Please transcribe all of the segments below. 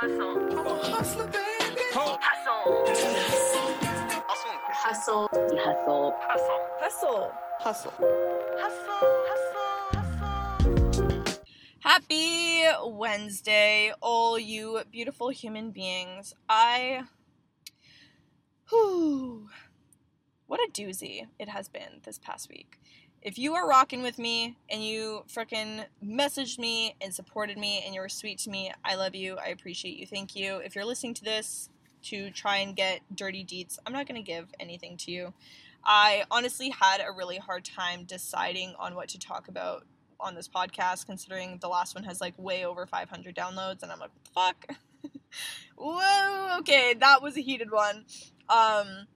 Hustle. Hustle. Hustle. Hustle. Hustle. Hustle. Hustle. Hustle. Hustle. Happy Wednesday, all you beautiful human beings. I. Whew. What a doozy it has been this past week. If you are rocking with me and you frickin' messaged me and supported me and you were sweet to me, I love you. I appreciate you. Thank you. If you're listening to this to try and get dirty deets, I'm not going to give anything to you. I honestly had a really hard time deciding on what to talk about on this podcast, considering the last one has like way over 500 downloads, and I'm like, what the fuck. Whoa, okay, that was a heated one. Um,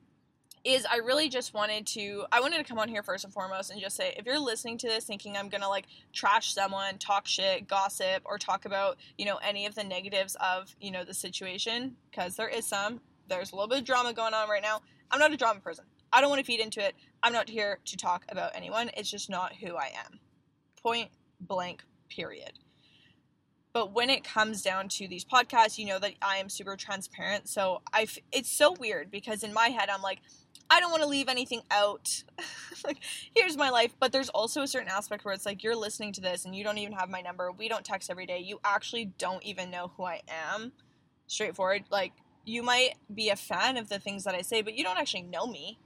is I really just wanted to I wanted to come on here first and foremost and just say if you're listening to this thinking I'm gonna like trash someone, talk shit, gossip, or talk about, you know, any of the negatives of, you know, the situation, because there is some, there's a little bit of drama going on right now. I'm not a drama person. I don't want to feed into it. I'm not here to talk about anyone. It's just not who I am. Point blank, period. But when it comes down to these podcasts, you know that I am super transparent. So I, it's so weird because in my head I'm like, I don't want to leave anything out. like, here's my life. But there's also a certain aspect where it's like you're listening to this and you don't even have my number. We don't text every day. You actually don't even know who I am. Straightforward. Like, you might be a fan of the things that I say, but you don't actually know me.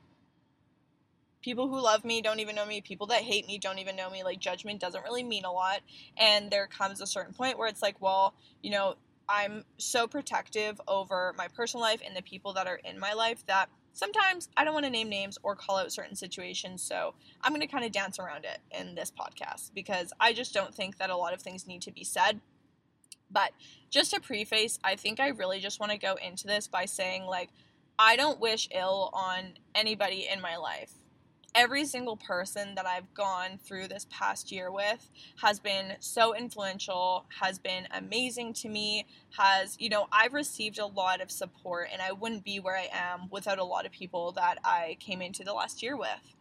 People who love me don't even know me. People that hate me don't even know me. Like, judgment doesn't really mean a lot. And there comes a certain point where it's like, well, you know, I'm so protective over my personal life and the people that are in my life that sometimes I don't want to name names or call out certain situations, so I'm going to kind of dance around it in this podcast because I just don't think that a lot of things need to be said. But just to preface, I think I really just want to go into this by saying, like, I don't wish ill on anybody in my life every single person that I've gone through this past year with has been so influential, has been amazing to me, has, you know, I've received a lot of support and I wouldn't be where I am without a lot of people that I came into the last year with.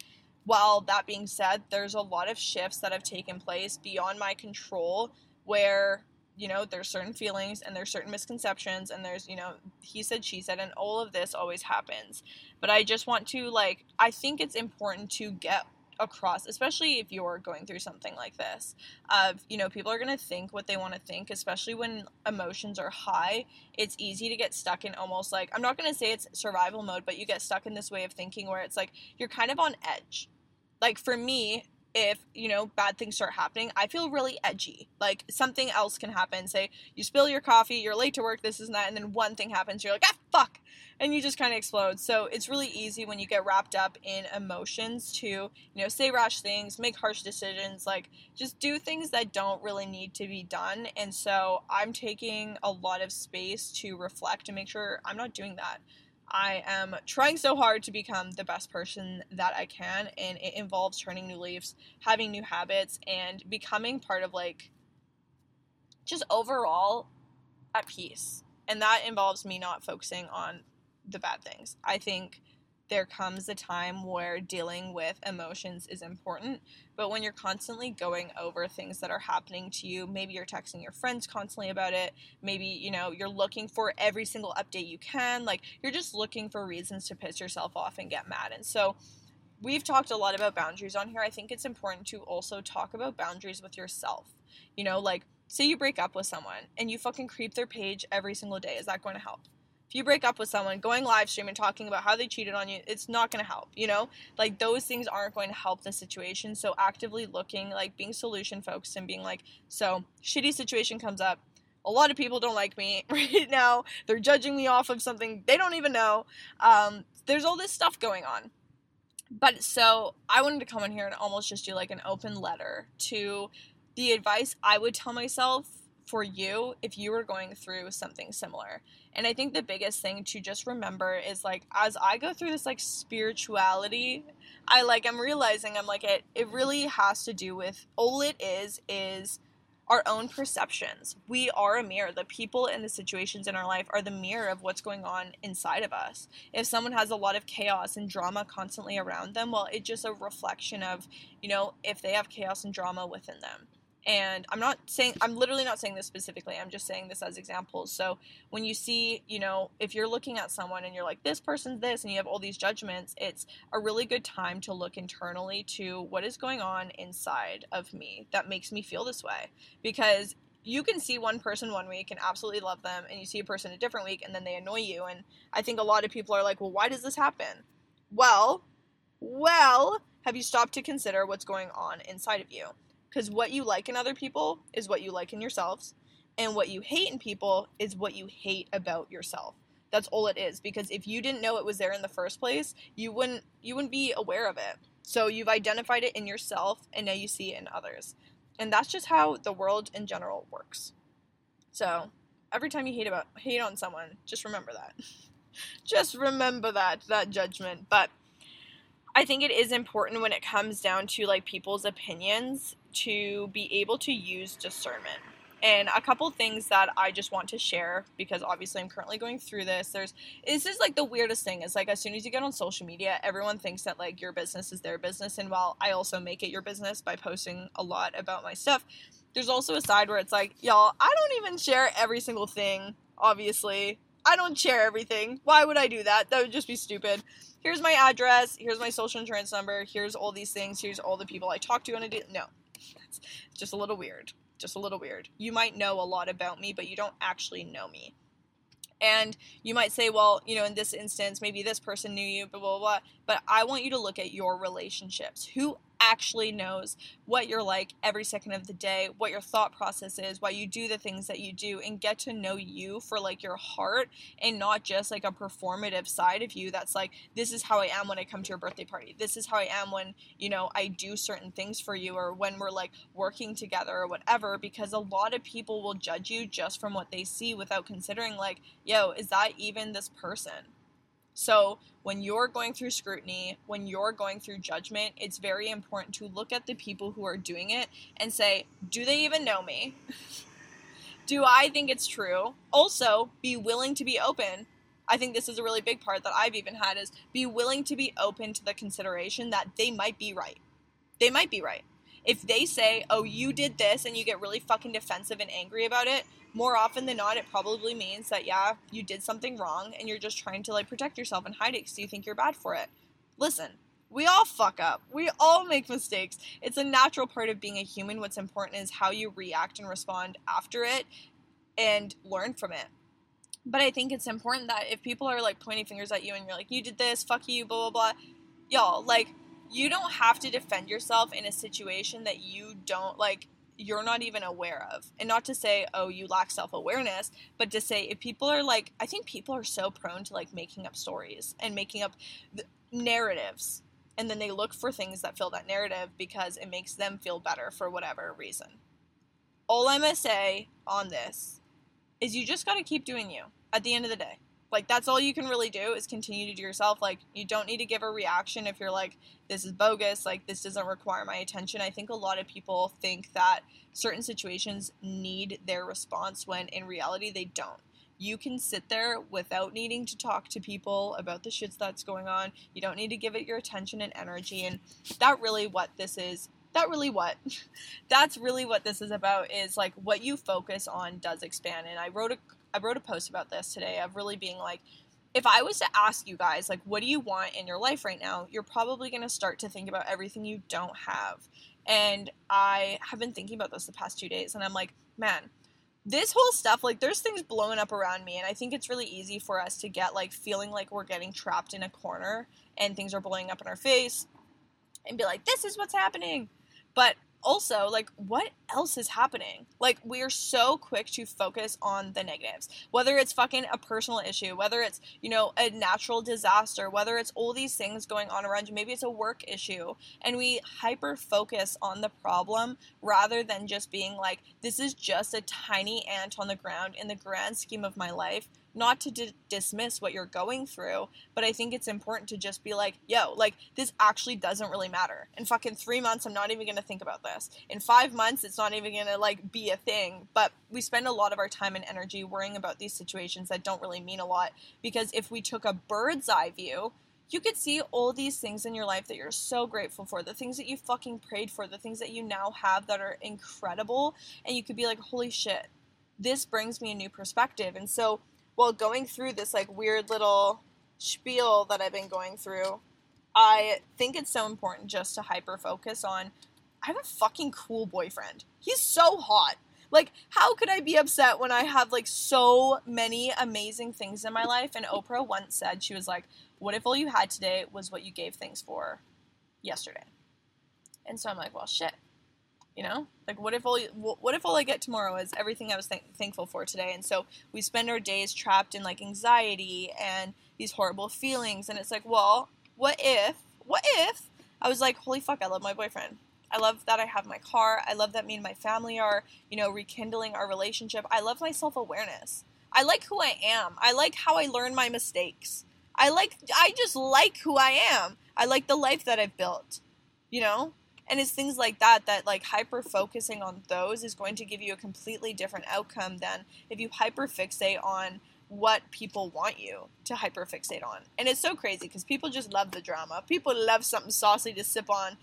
While that being said, there's a lot of shifts that have taken place beyond my control where you know there's certain feelings and there's certain misconceptions and there's you know he said she said and all of this always happens. But i just want to like i think it's important to get across especially if you're going through something like this of you know people are going to think what they want to think especially when emotions are high. It's easy to get stuck in almost like i'm not going to say it's survival mode but you get stuck in this way of thinking where it's like you're kind of on edge. Like for me if you know bad things start happening i feel really edgy. Like something else can happen. Say you spill your coffee you're late to work this is that and then one thing happens you're like ah fuck and you just kind of explode. So it's really easy when you get wrapped up in emotions to you know say rash things make harsh decisions like just do things that don't really need to be done. And so i'm taking a lot of space to reflect and make sure i'm not doing that I am trying so hard to become the best person that I can, and it involves turning new leaves, having new habits, and becoming part of like just overall at peace. And that involves me not focusing on the bad things. I think there comes a time where dealing with emotions is important. But when you're constantly going over things that are happening to you, maybe you're texting your friends constantly about it, maybe, you know, you're looking for every single update you can, like you're just looking for reasons to piss yourself off and get mad. And so we've talked a lot about boundaries on here. I think it's important to also talk about boundaries with yourself. You know, like say you break up with someone and you fucking creep their page every single day. Is that going to help? If you break up with someone, going live stream and talking about how they cheated on you, it's not going to help, you know? Like those things aren't going to help the situation. So actively looking, like being solution focused and being like, so shitty situation comes up. A lot of people don't like me right now. They're judging me off of something they don't even know. Um, there's all this stuff going on. But so I wanted to come in here and almost just do like an open letter to the advice I would tell myself for you if you were going through something similar. And I think the biggest thing to just remember is like as I go through this like spirituality, I like I'm realizing I'm like it it really has to do with all it is is our own perceptions. We are a mirror. The people and the situations in our life are the mirror of what's going on inside of us. If someone has a lot of chaos and drama constantly around them, well, it's just a reflection of, you know, if they have chaos and drama within them And I'm not saying, I'm literally not saying this specifically. I'm just saying this as examples. So when you see, you know, if you're looking at someone and you're like, this person's this, and you have all these judgments, it's a really good time to look internally to what is going on inside of me that makes me feel this way. Because you can see one person one week and absolutely love them, and you see a person a different week and then they annoy you. And I think a lot of people are like, well, why does this happen? Well, well, have you stopped to consider what's going on inside of you? Because what you like in other people is what you like in yourselves, and what you hate in people is what you hate about yourself. That's all it is. Because if you didn't know it was there in the first place, you wouldn't you wouldn't be aware of it. So you've identified it in yourself, and now you see it in others. And that's just how the world in general works. So every time you hate about hate on someone, just remember that. just remember that that judgment. But I think it is important when it comes down to like people's opinions to be able to use discernment. And a couple things that I just want to share because obviously I'm currently going through this. There's this is like the weirdest thing. It's like as soon as you get on social media, everyone thinks that like your business is their business. And while I also make it your business by posting a lot about my stuff, there's also a side where it's like, y'all, I don't even share every single thing, obviously. I don't share everything. Why would I do that? That would just be stupid. Here's my address. Here's my social insurance number. Here's all these things. Here's all the people I talk to on a day. No, it's just a little weird. Just a little weird. You might know a lot about me, but you don't actually know me. And you might say, well, you know, in this instance, maybe this person knew you, blah, blah, blah. But I want you to look at your relationships. Who actually knows what you're like every second of the day, what your thought process is, why you do the things that you do, and get to know you for like your heart and not just like a performative side of you that's like, this is how I am when I come to your birthday party. This is how I am when, you know, I do certain things for you or when we're like working together or whatever, because a lot of people will judge you just from what they see without considering, like, yo, is that even this person? So, when you're going through scrutiny, when you're going through judgment, it's very important to look at the people who are doing it and say, do they even know me? do I think it's true? Also, be willing to be open. I think this is a really big part that I've even had is be willing to be open to the consideration that they might be right. They might be right. If they say, "Oh, you did this," and you get really fucking defensive and angry about it, more often than not, it probably means that, yeah, you did something wrong and you're just trying to like protect yourself and hide it because you think you're bad for it. Listen, we all fuck up. We all make mistakes. It's a natural part of being a human. What's important is how you react and respond after it and learn from it. But I think it's important that if people are like pointing fingers at you and you're like, you did this, fuck you, blah, blah, blah, y'all, like, you don't have to defend yourself in a situation that you don't like you're not even aware of. And not to say, oh, you lack self awareness, but to say if people are like, I think people are so prone to like making up stories and making up narratives. And then they look for things that fill that narrative because it makes them feel better for whatever reason. All I'm to say on this is you just got to keep doing you at the end of the day. Like that's all you can really do is continue to do yourself. Like you don't need to give a reaction if you're like this is bogus, like this doesn't require my attention. I think a lot of people think that certain situations need their response when in reality they don't. You can sit there without needing to talk to people about the shits that's going on. You don't need to give it your attention and energy and that really what this is that really what that's really what this is about is like what you focus on does expand and i wrote a I wrote a post about this today of really being like, if I was to ask you guys, like, what do you want in your life right now? You're probably going to start to think about everything you don't have. And I have been thinking about this the past two days, and I'm like, man, this whole stuff, like, there's things blowing up around me, and I think it's really easy for us to get, like, feeling like we're getting trapped in a corner and things are blowing up in our face and be like, this is what's happening. But also like what else is happening? Like we're so quick to focus on the negatives whether it's fucking a personal issue whether it's you know a natural disaster whether it's all these things going on around you maybe it's a work issue and we hyper focus on the problem rather than just being like this is just a tiny ant on the ground in the grand scheme of my life not to d- dismiss what you're going through, but I think it's important to just be like, yo, like this actually doesn't really matter. In fucking three months, I'm not even gonna think about this. In five months, it's not even gonna like be a thing. But we spend a lot of our time and energy worrying about these situations that don't really mean a lot because if we took a bird's eye view, you could see all these things in your life that you're so grateful for, the things that you fucking prayed for, the things that you now have that are incredible, and you could be like, holy shit, this brings me a new perspective. And so, while going through this like weird little spiel that I've been going through, I think it's so important just to hyper focus on I have a fucking cool boyfriend. He's so hot. Like, how could I be upset when I have like so many amazing things in my life? And Oprah once said, she was like, What if all you had today was what you gave things for yesterday? And so I'm like, Well, shit. You know, like what if all what if all I get tomorrow is everything I was th- thankful for today? And so we spend our days trapped in like anxiety and these horrible feelings. And it's like, well, what if? What if I was like, holy fuck, I love my boyfriend. I love that I have my car. I love that me and my family are, you know, rekindling our relationship. I love my self awareness. I like who I am. I like how I learn my mistakes. I like, I just like who I am. I like the life that I've built, you know? And it's things like that that, like, hyper focusing on those is going to give you a completely different outcome than if you hyper fixate on what people want you to hyper fixate on. And it's so crazy because people just love the drama. People love something saucy to sip on.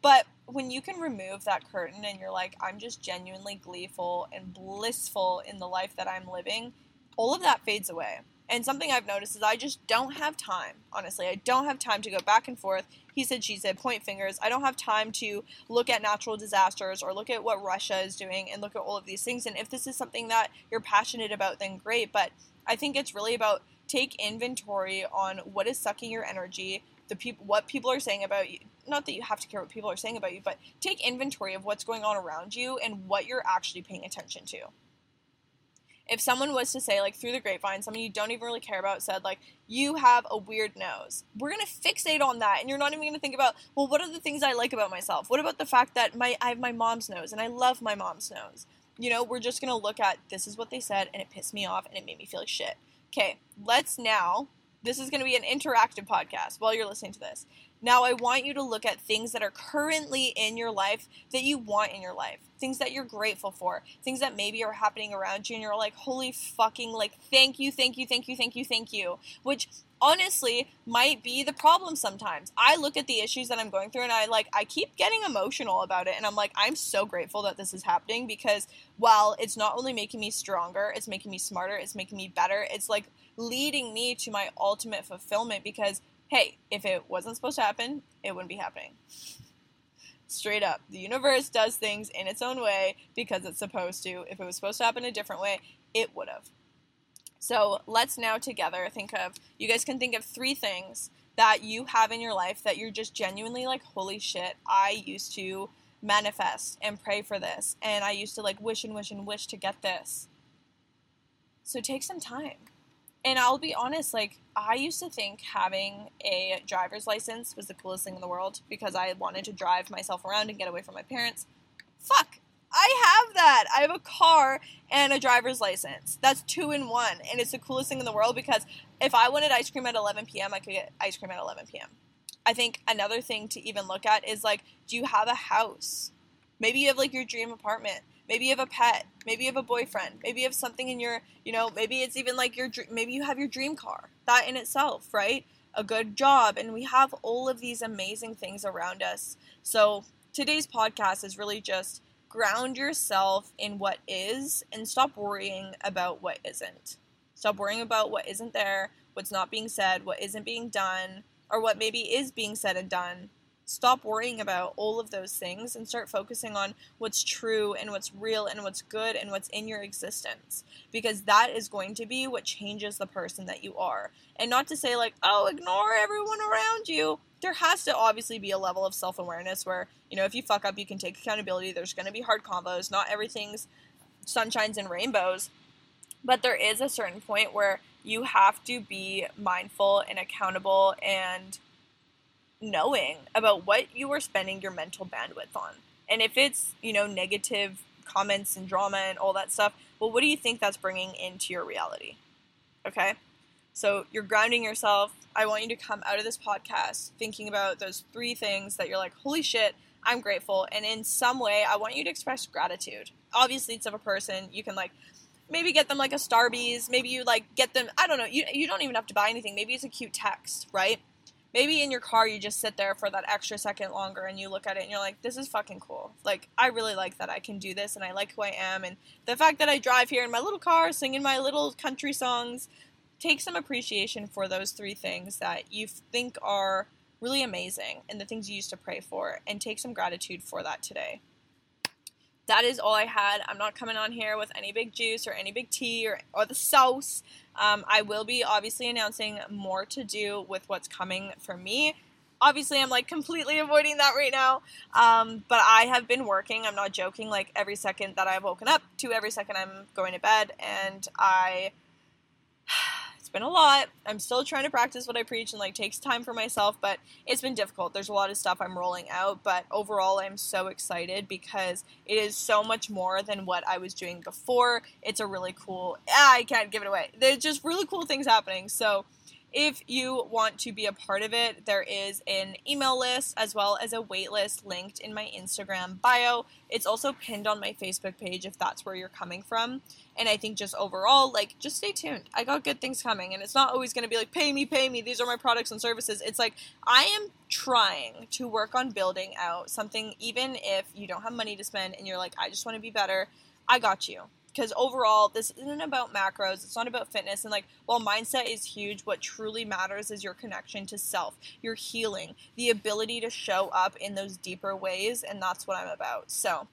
But when you can remove that curtain and you're like, I'm just genuinely gleeful and blissful in the life that I'm living, all of that fades away. And something I've noticed is I just don't have time, honestly. I don't have time to go back and forth. He said, she said, point fingers. I don't have time to look at natural disasters or look at what Russia is doing and look at all of these things. And if this is something that you're passionate about, then great. But I think it's really about take inventory on what is sucking your energy, the people, what people are saying about you. Not that you have to care what people are saying about you, but take inventory of what's going on around you and what you're actually paying attention to. If someone was to say, like through the grapevine, someone you don't even really care about said, like, you have a weird nose, we're gonna fixate on that, and you're not even gonna think about, well, what are the things I like about myself? What about the fact that my I have my mom's nose and I love my mom's nose? you know, we're just gonna look at this is what they said and it pissed me off and it made me feel like shit. Okay, let's now. This is gonna be an interactive podcast while you're listening to this. Now, I want you to look at things that are currently in your life that you want in your life, things that you're grateful for, things that maybe are happening around you, and you're like, holy fucking, like, thank you, thank you, thank you, thank you, thank you. Which honestly might be the problem sometimes. I look at the issues that I'm going through and I like, I keep getting emotional about it. And I'm like, I'm so grateful that this is happening because while it's not only making me stronger, it's making me smarter, it's making me better, it's like leading me to my ultimate fulfillment because hey, if it wasn't supposed to happen, it wouldn't be happening. Straight up. The universe does things in its own way because it's supposed to. If it was supposed to happen a different way, it would have. So let's now together think of, you guys can think of three things that you have in your life that you're just genuinely like, holy shit, I used to manifest and pray for this. And I used to like wish and wish and wish to get this. So take some time and I'll be honest, like I used to think having a driver's license was the coolest thing in the world because I wanted to drive myself around and get away from my parents. Fuck. I have that. I have a car and a driver's license. That's two in one. And it's the coolest thing in the world because if I wanted ice cream at 11 p.m., I could get ice cream at 11 p.m. I think another thing to even look at is like, do you have a house? Maybe you have like your dream apartment. Maybe you have a pet. Maybe you have a boyfriend. Maybe you have something in your, you know, maybe it's even like your, maybe you have your dream car. That in itself, right? A good job. And we have all of these amazing things around us. So today's podcast is really just ground yourself in what is and stop worrying about what isn't. Stop worrying about what isn't there, what's not being said, what isn't being done, or what maybe is being said and done stop worrying about all of those things and start focusing on what's true and what's real and what's good and what's in your existence because that is going to be what changes the person that you are. And not to say like oh ignore everyone around you. There has to obviously be a level of self-awareness where you know if you fuck up you can take accountability. There's going to be hard combos. Not everything's sunshines and rainbows. But there is a certain point where you have to be mindful and accountable and knowing about what you are spending your mental bandwidth on. And if it's, you know, negative comments and drama and all that stuff, well, what do you think that's bringing into your reality? Okay? So you're grounding yourself. I want you to come out of this podcast thinking about those three things that you're like, holy shit, I'm grateful. And in some way, I want you to express gratitude. Obviously, it's of a person. You can like maybe get them like a Starbucks. Maybe you like get them, I don't know, you, you don't even have to buy anything. Maybe it's a cute text, right? Maybe in your car you just sit there for that extra second longer and you look at it and you're like, this is fucking cool. Like, I really like that I can do this and I like who I am. And the fact that I drive here in my little car singing my little country songs, take some appreciation for those three things that you think are really amazing and the things you used to pray for and take some gratitude for that today that is all I had. I'm not coming on here with any big juice or any big tea or, or the sauce. Um, I will be obviously announcing more to do with what's coming for me. Obviously, I'm like completely avoiding that right now. Um, but I have been working. I'm not joking. Like every second that I've woken up to every second I'm going to bed, and I been a lot. I'm still trying to practice what I preach and like takes time for myself, but it's been difficult. There's a lot of stuff I'm rolling out, but overall I'm so excited because it is so much more than what I was doing before. It's a really cool ah, I can't give it away. There's just really cool things happening. So if you want to be a part of it, there is an email list as well as a wait list linked in my Instagram bio. It's also pinned on my Facebook page if that's where you're coming from. And I think just overall, like, just stay tuned. I got good things coming. And it's not always going to be like, pay me, pay me. These are my products and services. It's like, I am trying to work on building out something, even if you don't have money to spend and you're like, I just want to be better. I got you because overall this isn't about macros it's not about fitness and like while mindset is huge what truly matters is your connection to self your healing the ability to show up in those deeper ways and that's what i'm about so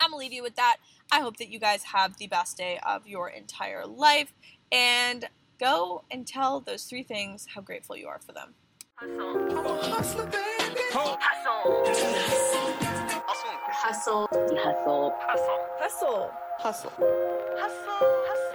i'm gonna leave you with that i hope that you guys have the best day of your entire life and go and tell those three things how grateful you are for them Hustle. I'm a hustler, baby. Hustle. Hustle. Hustle, hustle. Hustle. hustle hustle Hustle. Hustle.